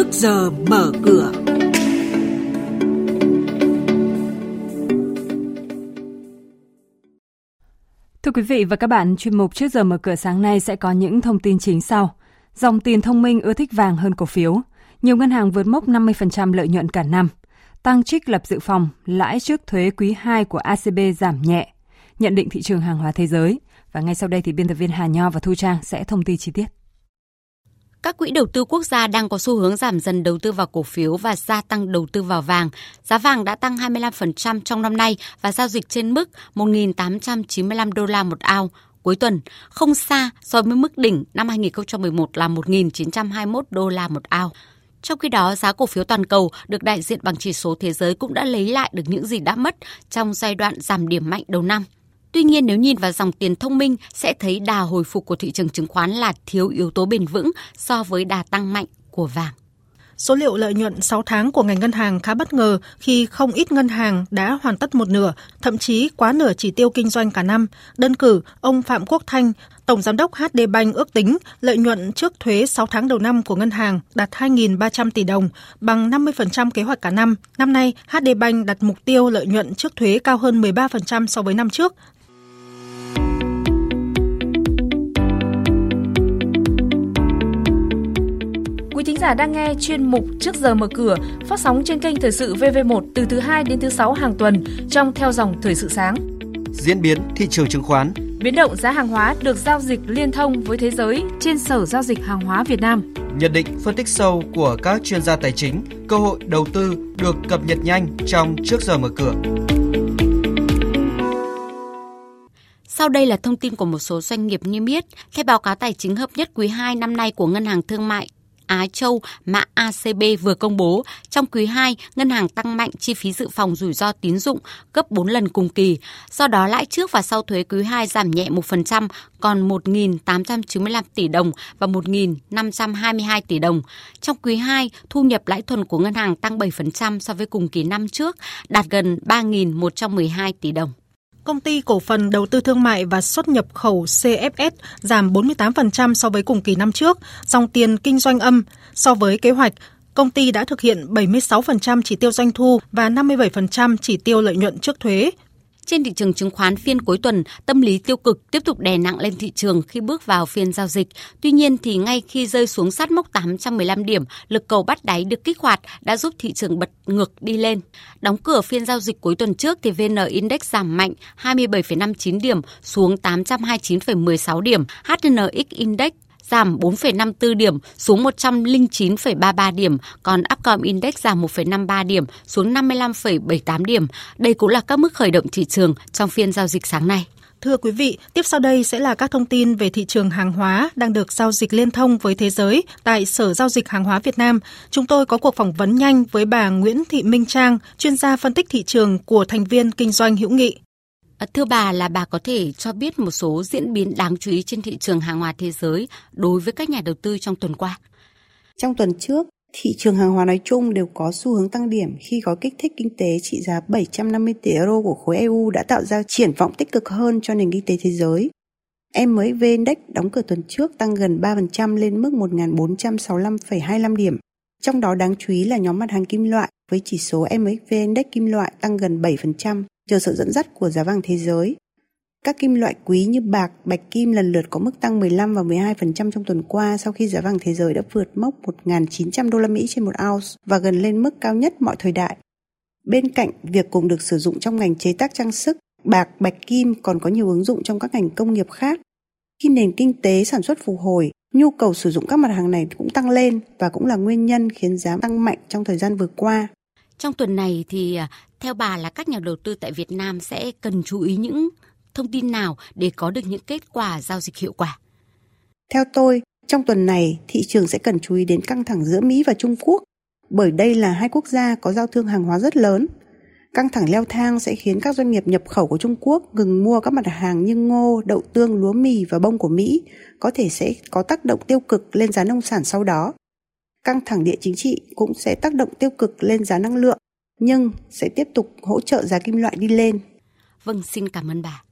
trước giờ mở cửa. Thưa quý vị và các bạn, chuyên mục trước giờ mở cửa sáng nay sẽ có những thông tin chính sau. Dòng tiền thông minh ưa thích vàng hơn cổ phiếu. Nhiều ngân hàng vượt mốc 50% lợi nhuận cả năm. Tăng trích lập dự phòng, lãi trước thuế quý 2 của ACB giảm nhẹ. Nhận định thị trường hàng hóa thế giới. Và ngay sau đây thì biên tập viên Hà Nho và Thu Trang sẽ thông tin chi tiết. Các quỹ đầu tư quốc gia đang có xu hướng giảm dần đầu tư vào cổ phiếu và gia tăng đầu tư vào vàng. Giá vàng đã tăng 25% trong năm nay và giao dịch trên mức 1.895 đô la một ao cuối tuần, không xa so với mức đỉnh năm 2011 là 1.921 đô la một ao. Trong khi đó, giá cổ phiếu toàn cầu được đại diện bằng chỉ số thế giới cũng đã lấy lại được những gì đã mất trong giai đoạn giảm điểm mạnh đầu năm. Tuy nhiên nếu nhìn vào dòng tiền thông minh sẽ thấy đà hồi phục của thị trường chứng khoán là thiếu yếu tố bền vững so với đà tăng mạnh của vàng. Số liệu lợi nhuận 6 tháng của ngành ngân hàng khá bất ngờ khi không ít ngân hàng đã hoàn tất một nửa, thậm chí quá nửa chỉ tiêu kinh doanh cả năm. Đơn cử, ông Phạm Quốc Thanh, Tổng Giám đốc HD Bank ước tính lợi nhuận trước thuế 6 tháng đầu năm của ngân hàng đạt 2.300 tỷ đồng, bằng 50% kế hoạch cả năm. Năm nay, HD Bank đặt mục tiêu lợi nhuận trước thuế cao hơn 13% so với năm trước, Quý thính giả đang nghe chuyên mục Trước giờ mở cửa phát sóng trên kênh Thời sự VV1 từ thứ 2 đến thứ 6 hàng tuần trong theo dòng Thời sự sáng. Diễn biến thị trường chứng khoán Biến động giá hàng hóa được giao dịch liên thông với thế giới trên Sở Giao dịch Hàng hóa Việt Nam. Nhận định phân tích sâu của các chuyên gia tài chính, cơ hội đầu tư được cập nhật nhanh trong Trước giờ mở cửa. Sau đây là thông tin của một số doanh nghiệp niêm yết. Theo báo cáo tài chính hợp nhất quý 2 năm nay của Ngân hàng Thương mại Á Châu mã ACB vừa công bố, trong quý 2, ngân hàng tăng mạnh chi phí dự phòng rủi ro tín dụng gấp 4 lần cùng kỳ. Do đó, lãi trước và sau thuế quý 2 giảm nhẹ 1%, còn 1.895 tỷ đồng và 1.522 tỷ đồng. Trong quý 2, thu nhập lãi thuần của ngân hàng tăng 7% so với cùng kỳ năm trước, đạt gần 3.112 tỷ đồng. Công ty cổ phần đầu tư thương mại và xuất nhập khẩu CFS giảm 48% so với cùng kỳ năm trước, dòng tiền kinh doanh âm. So với kế hoạch, công ty đã thực hiện 76% chỉ tiêu doanh thu và 57% chỉ tiêu lợi nhuận trước thuế, trên thị trường chứng khoán phiên cuối tuần, tâm lý tiêu cực tiếp tục đè nặng lên thị trường khi bước vào phiên giao dịch. Tuy nhiên thì ngay khi rơi xuống sát mốc 815 điểm, lực cầu bắt đáy được kích hoạt đã giúp thị trường bật ngược đi lên. Đóng cửa phiên giao dịch cuối tuần trước thì VN Index giảm mạnh 27,59 điểm xuống 829,16 điểm. HNX Index giảm 4,54 điểm xuống 109,33 điểm, còn Upcom Index giảm 1,53 điểm xuống 55,78 điểm. Đây cũng là các mức khởi động thị trường trong phiên giao dịch sáng nay. Thưa quý vị, tiếp sau đây sẽ là các thông tin về thị trường hàng hóa đang được giao dịch liên thông với thế giới tại Sở Giao dịch Hàng hóa Việt Nam. Chúng tôi có cuộc phỏng vấn nhanh với bà Nguyễn Thị Minh Trang, chuyên gia phân tích thị trường của thành viên kinh doanh hữu nghị. Ờ, thưa bà là bà có thể cho biết một số diễn biến đáng chú ý trên thị trường hàng hóa thế giới đối với các nhà đầu tư trong tuần qua. Trong tuần trước, thị trường hàng hóa nói chung đều có xu hướng tăng điểm khi gói kích thích kinh tế trị giá 750 tỷ euro của khối EU đã tạo ra triển vọng tích cực hơn cho nền kinh tế thế giới. MXV Index đóng cửa tuần trước tăng gần 3% lên mức 1.465,25 điểm. Trong đó đáng chú ý là nhóm mặt hàng kim loại với chỉ số MXV Index kim loại tăng gần 7%, nhờ sự dẫn dắt của giá vàng thế giới. Các kim loại quý như bạc, bạch kim lần lượt có mức tăng 15 và 12% trong tuần qua sau khi giá vàng thế giới đã vượt mốc 1.900 đô la Mỹ trên một ounce và gần lên mức cao nhất mọi thời đại. Bên cạnh việc cùng được sử dụng trong ngành chế tác trang sức, bạc, bạch kim còn có nhiều ứng dụng trong các ngành công nghiệp khác. Khi nền kinh tế sản xuất phục hồi, nhu cầu sử dụng các mặt hàng này cũng tăng lên và cũng là nguyên nhân khiến giá tăng mạnh trong thời gian vừa qua. Trong tuần này thì à, theo bà là các nhà đầu tư tại Việt Nam sẽ cần chú ý những thông tin nào để có được những kết quả giao dịch hiệu quả? Theo tôi, trong tuần này thị trường sẽ cần chú ý đến căng thẳng giữa Mỹ và Trung Quốc bởi đây là hai quốc gia có giao thương hàng hóa rất lớn. Căng thẳng leo thang sẽ khiến các doanh nghiệp nhập khẩu của Trung Quốc ngừng mua các mặt hàng như ngô, đậu tương, lúa mì và bông của Mỹ, có thể sẽ có tác động tiêu cực lên giá nông sản sau đó. Căng thẳng địa chính trị cũng sẽ tác động tiêu cực lên giá năng lượng nhưng sẽ tiếp tục hỗ trợ giá kim loại đi lên. Vâng, xin cảm ơn bà.